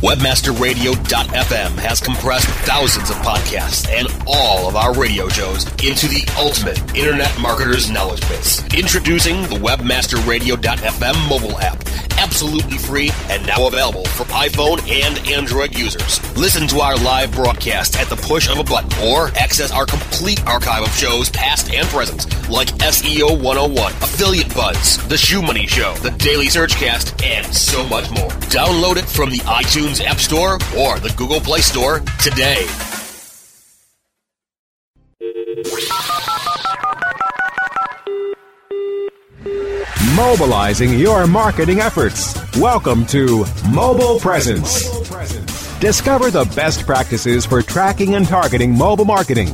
Webmasterradio.fm has compressed thousands of podcasts and all of our radio shows into the ultimate internet marketer's knowledge base. Introducing the Webmasterradio.fm mobile app. Absolutely free and now available for iPhone and Android users. Listen to our live broadcast at the push of a button or access our complete archive of shows past and present like SEO 101, Affiliate Buzz, The Shoe Money Show, The Daily Searchcast, and so much more. Download it from the iTunes App Store or the Google Play Store today. Mobilizing your marketing efforts. Welcome to Mobile Presence. Discover the best practices for tracking and targeting mobile marketing.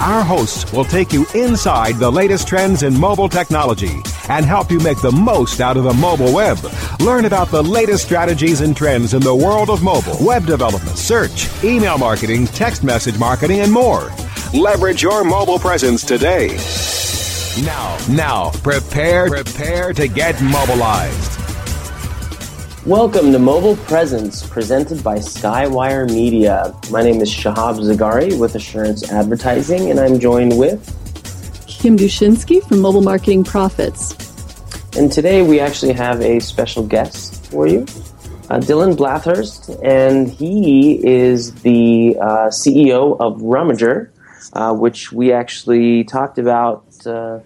Our hosts will take you inside the latest trends in mobile technology and help you make the most out of the mobile web. Learn about the latest strategies and trends in the world of mobile, web development, search, email marketing, text message marketing, and more. Leverage your mobile presence today. Now, now, prepare, prepare to get mobilized. Welcome to Mobile Presence, presented by Skywire Media. My name is Shahab Zargari with Assurance Advertising, and I'm joined with Kim Dushinski from Mobile Marketing Profits. And today we actually have a special guest for you, uh, Dylan Bathurst, and he is the uh, CEO of Rummager, uh, which we actually talked about. Uh,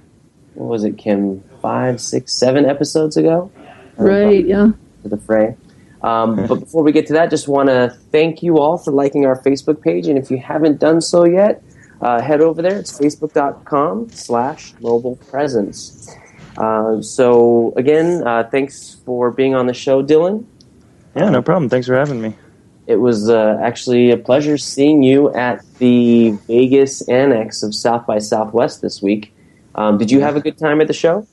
what was it, Kim? Five, six, seven episodes ago. Right. Yeah. To the fray. Um, but before we get to that, just want to thank you all for liking our Facebook page, and if you haven't done so yet, uh, head over there. It's facebook.com slash mobile presence. Uh, so, again, uh, thanks for being on the show, Dylan. Yeah, no problem. Thanks for having me. It was uh, actually a pleasure seeing you at the Vegas annex of South by Southwest this week. Um, did you have a good time at the show?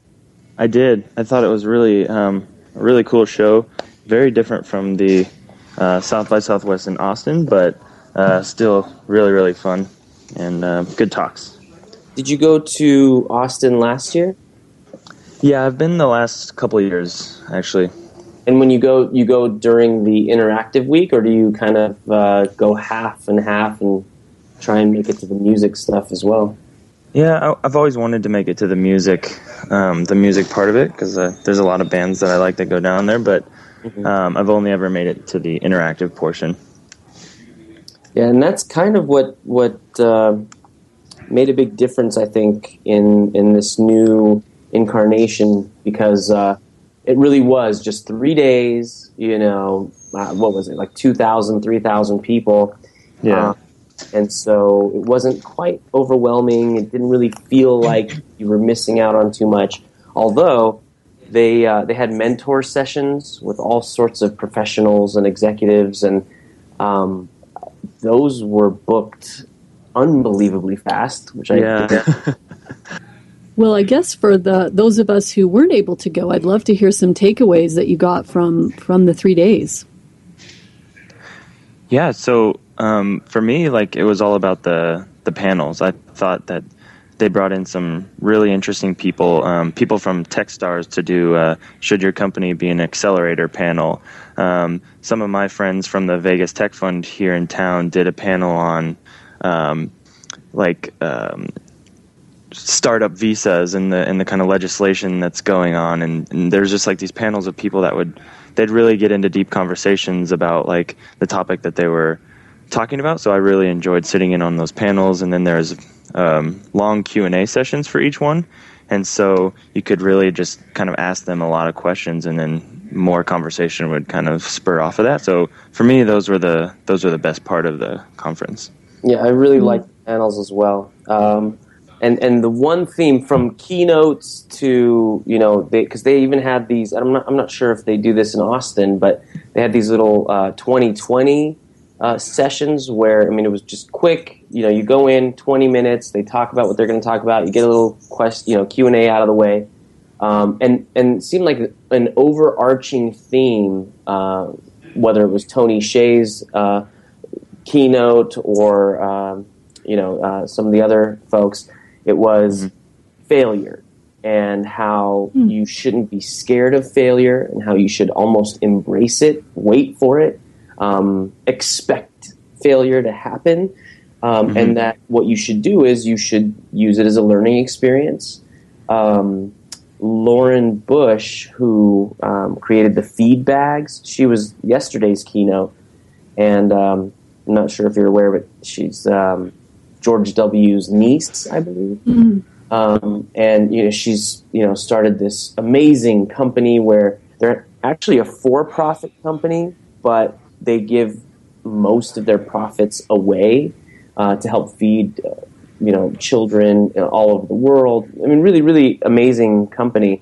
I did. I thought it was really um, a really cool show. Very different from the uh, South by Southwest in Austin, but uh, still really, really fun and uh, good talks. Did you go to Austin last year? Yeah, I've been the last couple of years actually. And when you go, you go during the interactive week, or do you kind of uh, go half and half and try and make it to the music stuff as well? Yeah, I've always wanted to make it to the music, um, the music part of it, because uh, there's a lot of bands that I like that go down there, but mm-hmm. um, I've only ever made it to the interactive portion. Yeah, and that's kind of what what uh, made a big difference, I think, in in this new incarnation because uh, it really was just three days. You know, uh, what was it like 2,000, 3,000 people? Yeah. Uh, and so it wasn't quite overwhelming. It didn't really feel like you were missing out on too much. Although they uh, they had mentor sessions with all sorts of professionals and executives, and um, those were booked unbelievably fast, which I yeah. well, I guess for the those of us who weren't able to go, I'd love to hear some takeaways that you got from from the three days. Yeah, so um, for me, like it was all about the the panels. I thought that they brought in some really interesting people, um, people from TechStars to do uh, "Should Your Company Be an Accelerator?" panel. Um, some of my friends from the Vegas Tech Fund here in town did a panel on um, like um, startup visas and the and the kind of legislation that's going on, and, and there's just like these panels of people that would they'd really get into deep conversations about like the topic that they were talking about. So I really enjoyed sitting in on those panels, and then there's um, long Q and A sessions for each one, and so you could really just kind of ask them a lot of questions, and then more conversation would kind of spur off of that. So for me, those were the those were the best part of the conference. Yeah, I really liked the panels as well. Um, and and the one theme from keynotes to you know because they, they, even had these. I'm not I'm not sure if they do this in Austin, but they had these little uh, 2020 uh, sessions where I mean it was just quick. You know, you go in 20 minutes, they talk about what they're going to talk about. You get a little quest, you know, Q and A out of the way, um, and and it seemed like an overarching theme. Uh, whether it was Tony Hsieh's uh, keynote or um, you know uh, some of the other folks, it was mm-hmm. failure and how mm. you shouldn't be scared of failure and how you should almost embrace it, wait for it um, expect failure to happen, um, mm-hmm. and that what you should do is you should use it as a learning experience. Um, Lauren Bush, who um, created the feed bags, she was yesterday's keynote, and um, I'm not sure if you're aware, but she's um, George W.'s niece, I believe. Mm-hmm. Um, and you know she's you know started this amazing company where they're actually a for-profit company, but they give most of their profits away uh, to help feed, uh, you know, children all over the world. I mean, really, really amazing company.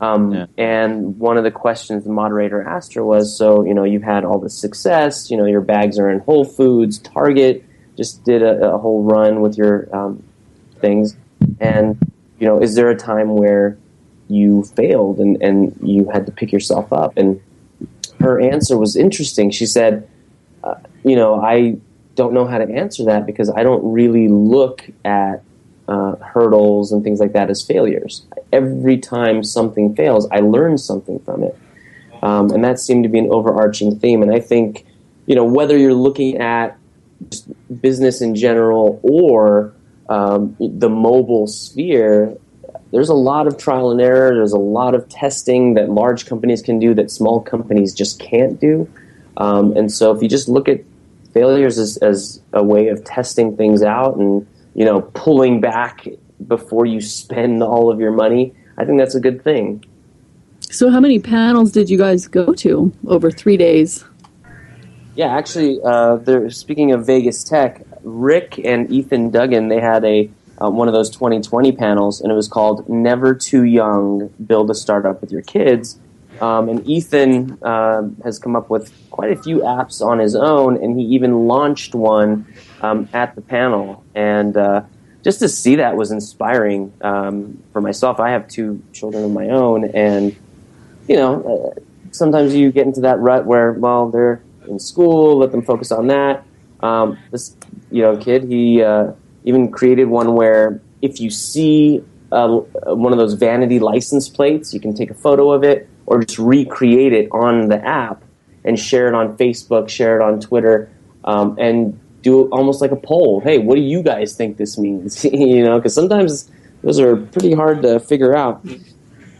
Um, yeah. And one of the questions the moderator asked her was, "So, you know, you've had all this success. You know, your bags are in Whole Foods, Target. Just did a, a whole run with your um, things, and you know, is there a time where you failed and, and you had to pick yourself up?" And her answer was interesting. She said, uh, "You know, I don't know how to answer that because I don't really look at uh, hurdles and things like that as failures. Every time something fails, I learn something from it, um, and that seemed to be an overarching theme. And I think, you know, whether you're looking at business in general or um, the mobile sphere, there's a lot of trial and error. There's a lot of testing that large companies can do that small companies just can't do. Um, and so, if you just look at failures as, as a way of testing things out and you know pulling back before you spend all of your money, I think that's a good thing. So, how many panels did you guys go to over three days? Yeah, actually, uh, speaking of Vegas Tech, Rick and Ethan Duggan, they had a uh, one of those 2020 panels, and it was called "Never Too Young: Build a Startup with Your Kids." Um, and Ethan uh, has come up with quite a few apps on his own, and he even launched one um, at the panel. And uh, just to see that was inspiring um, for myself. I have two children of my own, and you know, uh, sometimes you get into that rut where, well, they're in school, let them focus on that. Um, this, you know, kid, he uh, even created one where if you see uh, one of those vanity license plates, you can take a photo of it or just recreate it on the app and share it on Facebook, share it on Twitter, um, and do almost like a poll. Hey, what do you guys think this means? you know, because sometimes those are pretty hard to figure out.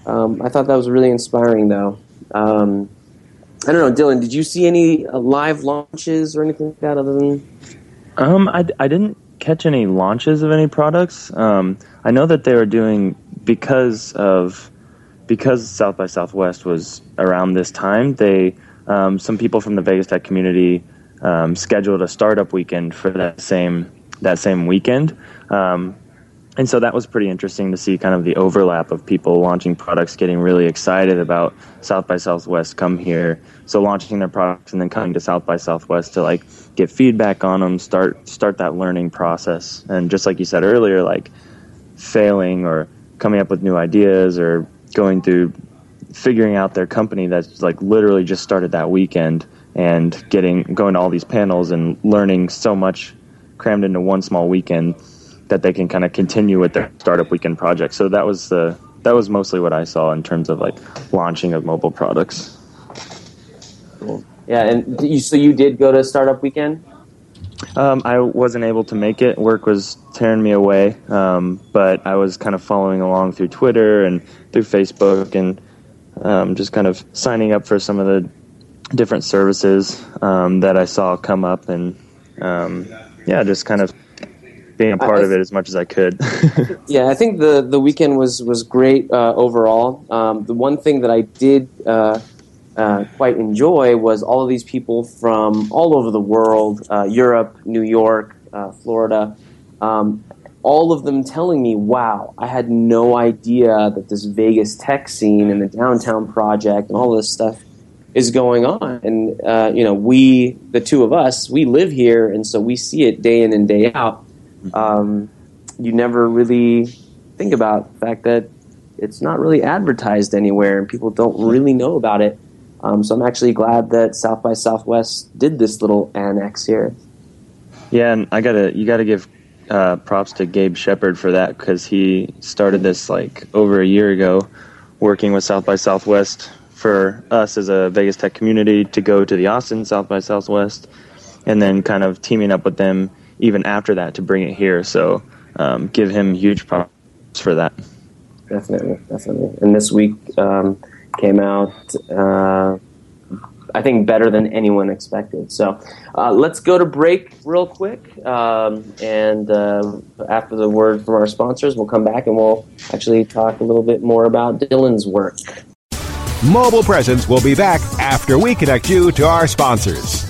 Um, I thought that was really inspiring, though. Um, I don't know, Dylan. Did you see any uh, live launches or anything like that other than? Um, I, I didn't catch any launches of any products. Um, I know that they were doing because of because South by Southwest was around this time. They um, some people from the Vegas Tech community um, scheduled a startup weekend for that same that same weekend. Um, and so that was pretty interesting to see kind of the overlap of people launching products, getting really excited about South by Southwest come here. So launching their products and then coming to South by Southwest to like get feedback on them, start start that learning process. And just like you said earlier, like failing or coming up with new ideas or going through figuring out their company that's like literally just started that weekend and getting going to all these panels and learning so much crammed into one small weekend that they can kind of continue with their startup weekend project. So that was the that was mostly what I saw in terms of like launching of mobile products. Cool. Yeah, and you, so you did go to startup weekend. Um, I wasn't able to make it. Work was tearing me away, um, but I was kind of following along through Twitter and through Facebook and um, just kind of signing up for some of the different services um, that I saw come up, and um, yeah, just kind of being a part of it as much as I could. yeah, I think the the weekend was was great uh, overall. Um, the one thing that I did. Uh, uh, quite enjoy was all of these people from all over the world uh, Europe, New York, uh, Florida. Um, all of them telling me, wow, I had no idea that this Vegas tech scene and the downtown project and all this stuff is going on. And, uh, you know, we, the two of us, we live here, and so we see it day in and day out. Um, you never really think about the fact that it's not really advertised anywhere and people don't really know about it. Um, so I'm actually glad that South by Southwest did this little annex here. Yeah, and I gotta you gotta give uh, props to Gabe Shepard for that because he started this like over a year ago, working with South by Southwest for us as a Vegas tech community to go to the Austin South by Southwest, and then kind of teaming up with them even after that to bring it here. So um, give him huge props for that. Definitely, definitely. And this week um, came out. Uh, I think better than anyone expected. So uh, let's go to break real quick, um, and uh, after the word from our sponsors, we'll come back and we'll actually talk a little bit more about Dylan's work. Mobile Presence will be back after we connect you to our sponsors.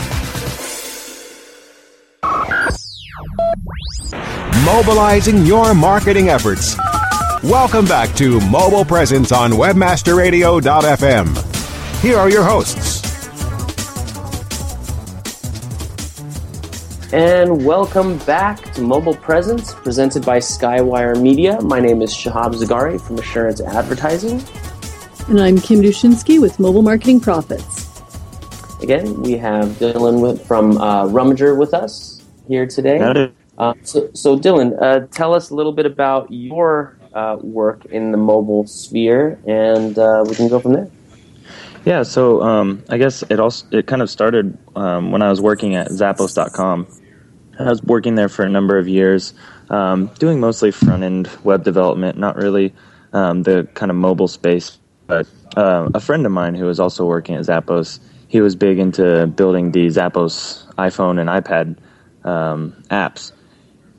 Mobilizing your marketing efforts. Welcome back to Mobile Presence on WebmasterRadio.fm. Here are your hosts. And welcome back to Mobile Presence, presented by Skywire Media. My name is Shahab Zargari from Assurance Advertising. And I'm Kim Dushinski with Mobile Marketing Profits. Again, we have Dylan with, from uh, Rummager with us here today. Uh, so, so, Dylan, uh, tell us a little bit about your uh, work in the mobile sphere, and uh, we can go from there. Yeah, so um, I guess it also it kind of started um, when I was working at Zappos.com. I was working there for a number of years, um, doing mostly front end web development, not really um, the kind of mobile space. But uh, a friend of mine who was also working at Zappos, he was big into building the Zappos iPhone and iPad um, apps,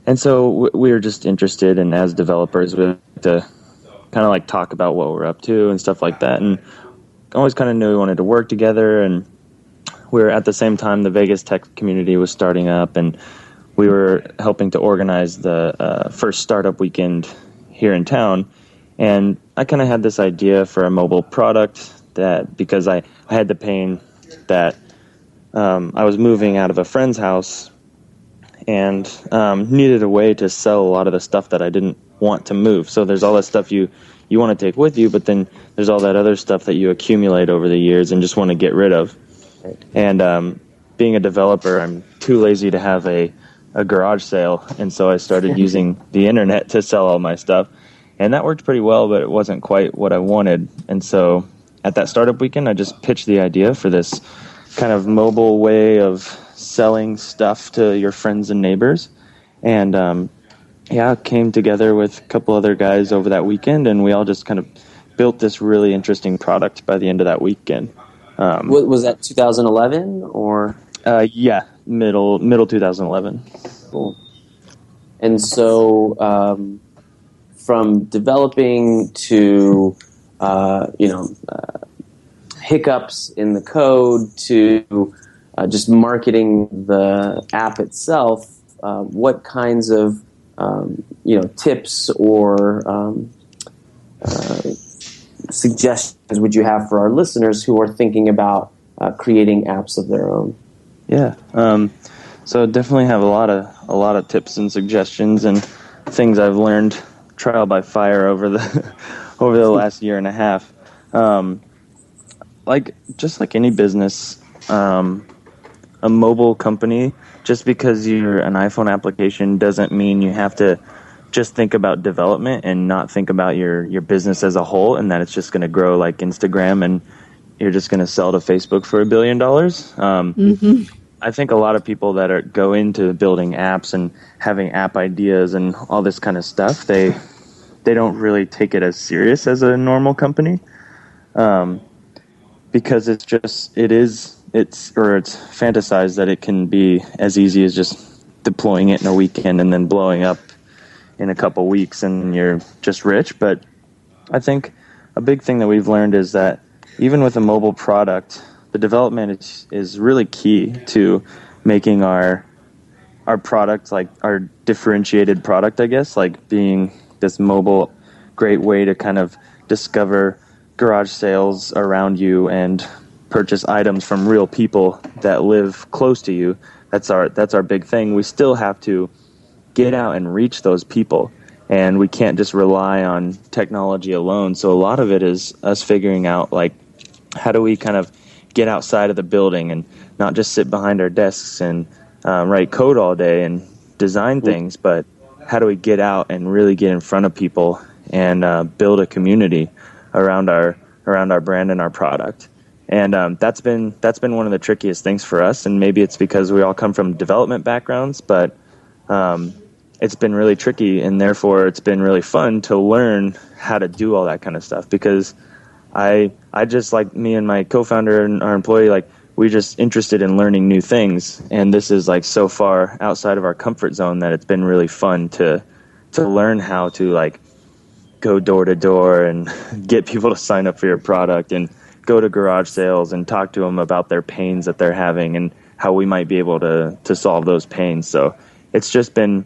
and so we were just interested, and as developers, we like to kind of like talk about what we're up to and stuff like that, and always kind of knew we wanted to work together. And we were at the same time the Vegas tech community was starting up and we were helping to organize the uh, first startup weekend here in town. And I kind of had this idea for a mobile product that because I, I had the pain that um, I was moving out of a friend's house and um, needed a way to sell a lot of the stuff that I didn't want to move. So there's all that stuff you you want to take with you, but then there's all that other stuff that you accumulate over the years and just want to get rid of. And um, being a developer, I'm too lazy to have a, a garage sale, and so I started using the internet to sell all my stuff. And that worked pretty well, but it wasn't quite what I wanted. And so at that startup weekend, I just pitched the idea for this kind of mobile way of selling stuff to your friends and neighbors. And um, yeah, came together with a couple other guys over that weekend, and we all just kind of built this really interesting product by the end of that weekend. Um, was that 2011 or? Uh, yeah, middle middle 2011. Cool. And so, um, from developing to uh, you know uh, hiccups in the code to uh, just marketing the app itself, uh, what kinds of um, you know tips or um, uh, suggestions would you have for our listeners who are thinking about uh, creating apps of their own? Yeah, um, so definitely have a lot of a lot of tips and suggestions and things I've learned trial by fire over the over the last year and a half. Um, like just like any business, um, a mobile company just because you're an iPhone application doesn't mean you have to just think about development and not think about your your business as a whole and that it's just going to grow like Instagram and you're just going to sell to Facebook for a billion dollars. Um, mm-hmm. I think a lot of people that are go into building apps and having app ideas and all this kind of stuff, they they don't really take it as serious as a normal company, um, because it's just it is it's or it's fantasized that it can be as easy as just deploying it in a weekend and then blowing up in a couple weeks and you're just rich. But I think a big thing that we've learned is that even with a mobile product, the development is, is really key to making our our product like our differentiated product, I guess, like being this mobile great way to kind of discover garage sales around you and purchase items from real people that live close to you. That's our that's our big thing. We still have to get out and reach those people, and we can't just rely on technology alone. So a lot of it is us figuring out like how do we kind of get outside of the building and not just sit behind our desks and um, write code all day and design things, but how do we get out and really get in front of people and uh, build a community around our around our brand and our product and um, that's been that's been one of the trickiest things for us. And maybe it's because we all come from development backgrounds, but um, it's been really tricky, and therefore it's been really fun to learn how to do all that kind of stuff. Because I I just like me and my co-founder and our employee like we're just interested in learning new things, and this is like so far outside of our comfort zone that it's been really fun to to learn how to like go door to door and get people to sign up for your product and go to garage sales and talk to them about their pains that they're having and how we might be able to to solve those pains. So it's just been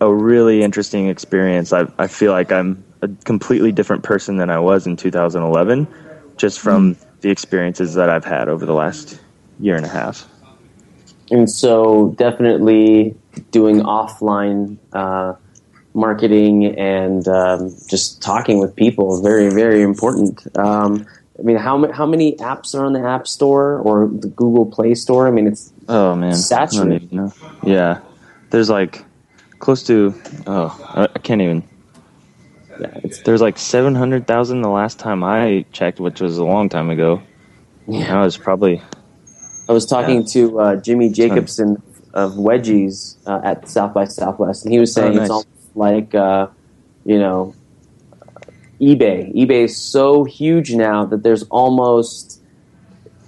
a really interesting experience. I I feel like I'm a completely different person than I was in 2011, just from mm the experiences that I've had over the last year and a half. And so, definitely doing offline uh, marketing and um, just talking with people is very, very important. Um, I mean, how how many apps are on the App Store or the Google Play Store? I mean, it's oh man, saturated. Yeah, there's like close to oh, I can't even. Yeah, there's like seven hundred thousand the last time I checked, which was a long time ago. Yeah. I was probably. I was talking yeah. to uh, Jimmy Jacobson of Wedgies uh, at South by Southwest, and he was saying oh, nice. it's almost like uh, you know eBay. eBay is so huge now that there's almost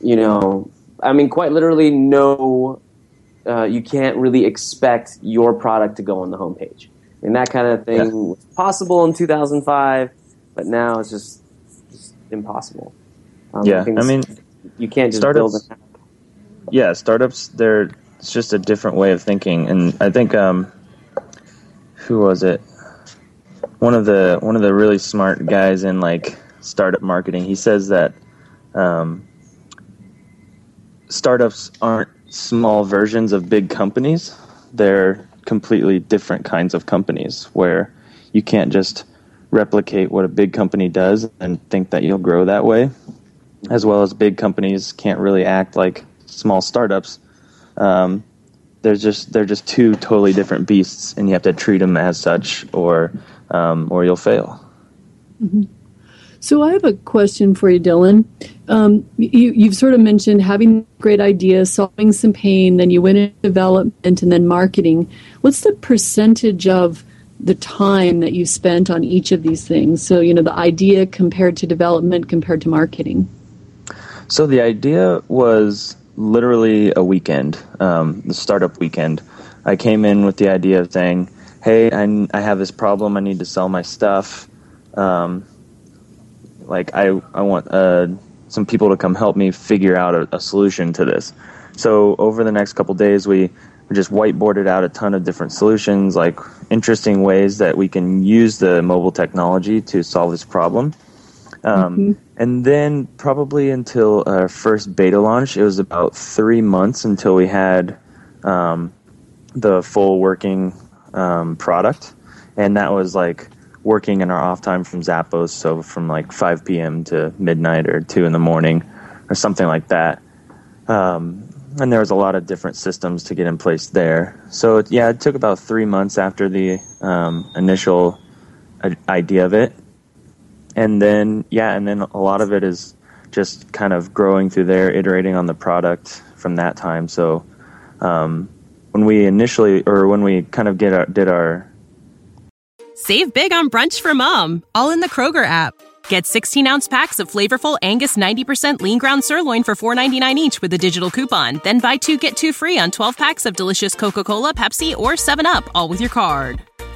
you know I mean quite literally no uh, you can't really expect your product to go on the homepage. And that kind of thing yeah. was possible in 2005, but now it's just, just impossible. Um, yeah, I mean, you can't just build an app. Yeah, startups, they're it's just a different way of thinking, and I think um, who was it? One of the one of the really smart guys in like startup marketing. He says that um, startups aren't small versions of big companies. They're completely different kinds of companies where you can't just replicate what a big company does and think that you'll grow that way. As well as big companies can't really act like small startups. Um, they're just they're just two totally different beasts, and you have to treat them as such, or um, or you'll fail. Mm-hmm. So I have a question for you, Dylan. Um, you, have sort of mentioned having great ideas, solving some pain, then you went into development and then marketing. What's the percentage of the time that you spent on each of these things? So, you know, the idea compared to development compared to marketing. So the idea was literally a weekend, um, the startup weekend. I came in with the idea of saying, hey, I, I have this problem. I need to sell my stuff. Um, like I I want uh, some people to come help me figure out a, a solution to this. So over the next couple days, we just whiteboarded out a ton of different solutions, like interesting ways that we can use the mobile technology to solve this problem. Um, mm-hmm. And then probably until our first beta launch, it was about three months until we had um, the full working um, product, and that was like working in our off time from Zappos, so from like 5 p.m. to midnight or 2 in the morning or something like that. Um, and there was a lot of different systems to get in place there. So, it, yeah, it took about three months after the um, initial idea of it. And then, yeah, and then a lot of it is just kind of growing through there, iterating on the product from that time. So, um, when we initially, or when we kind of get our, did our Save big on brunch for mom, all in the Kroger app. Get 16 ounce packs of flavorful Angus 90% lean ground sirloin for $4.99 each with a digital coupon. Then buy two get two free on 12 packs of delicious Coca Cola, Pepsi, or 7UP, all with your card.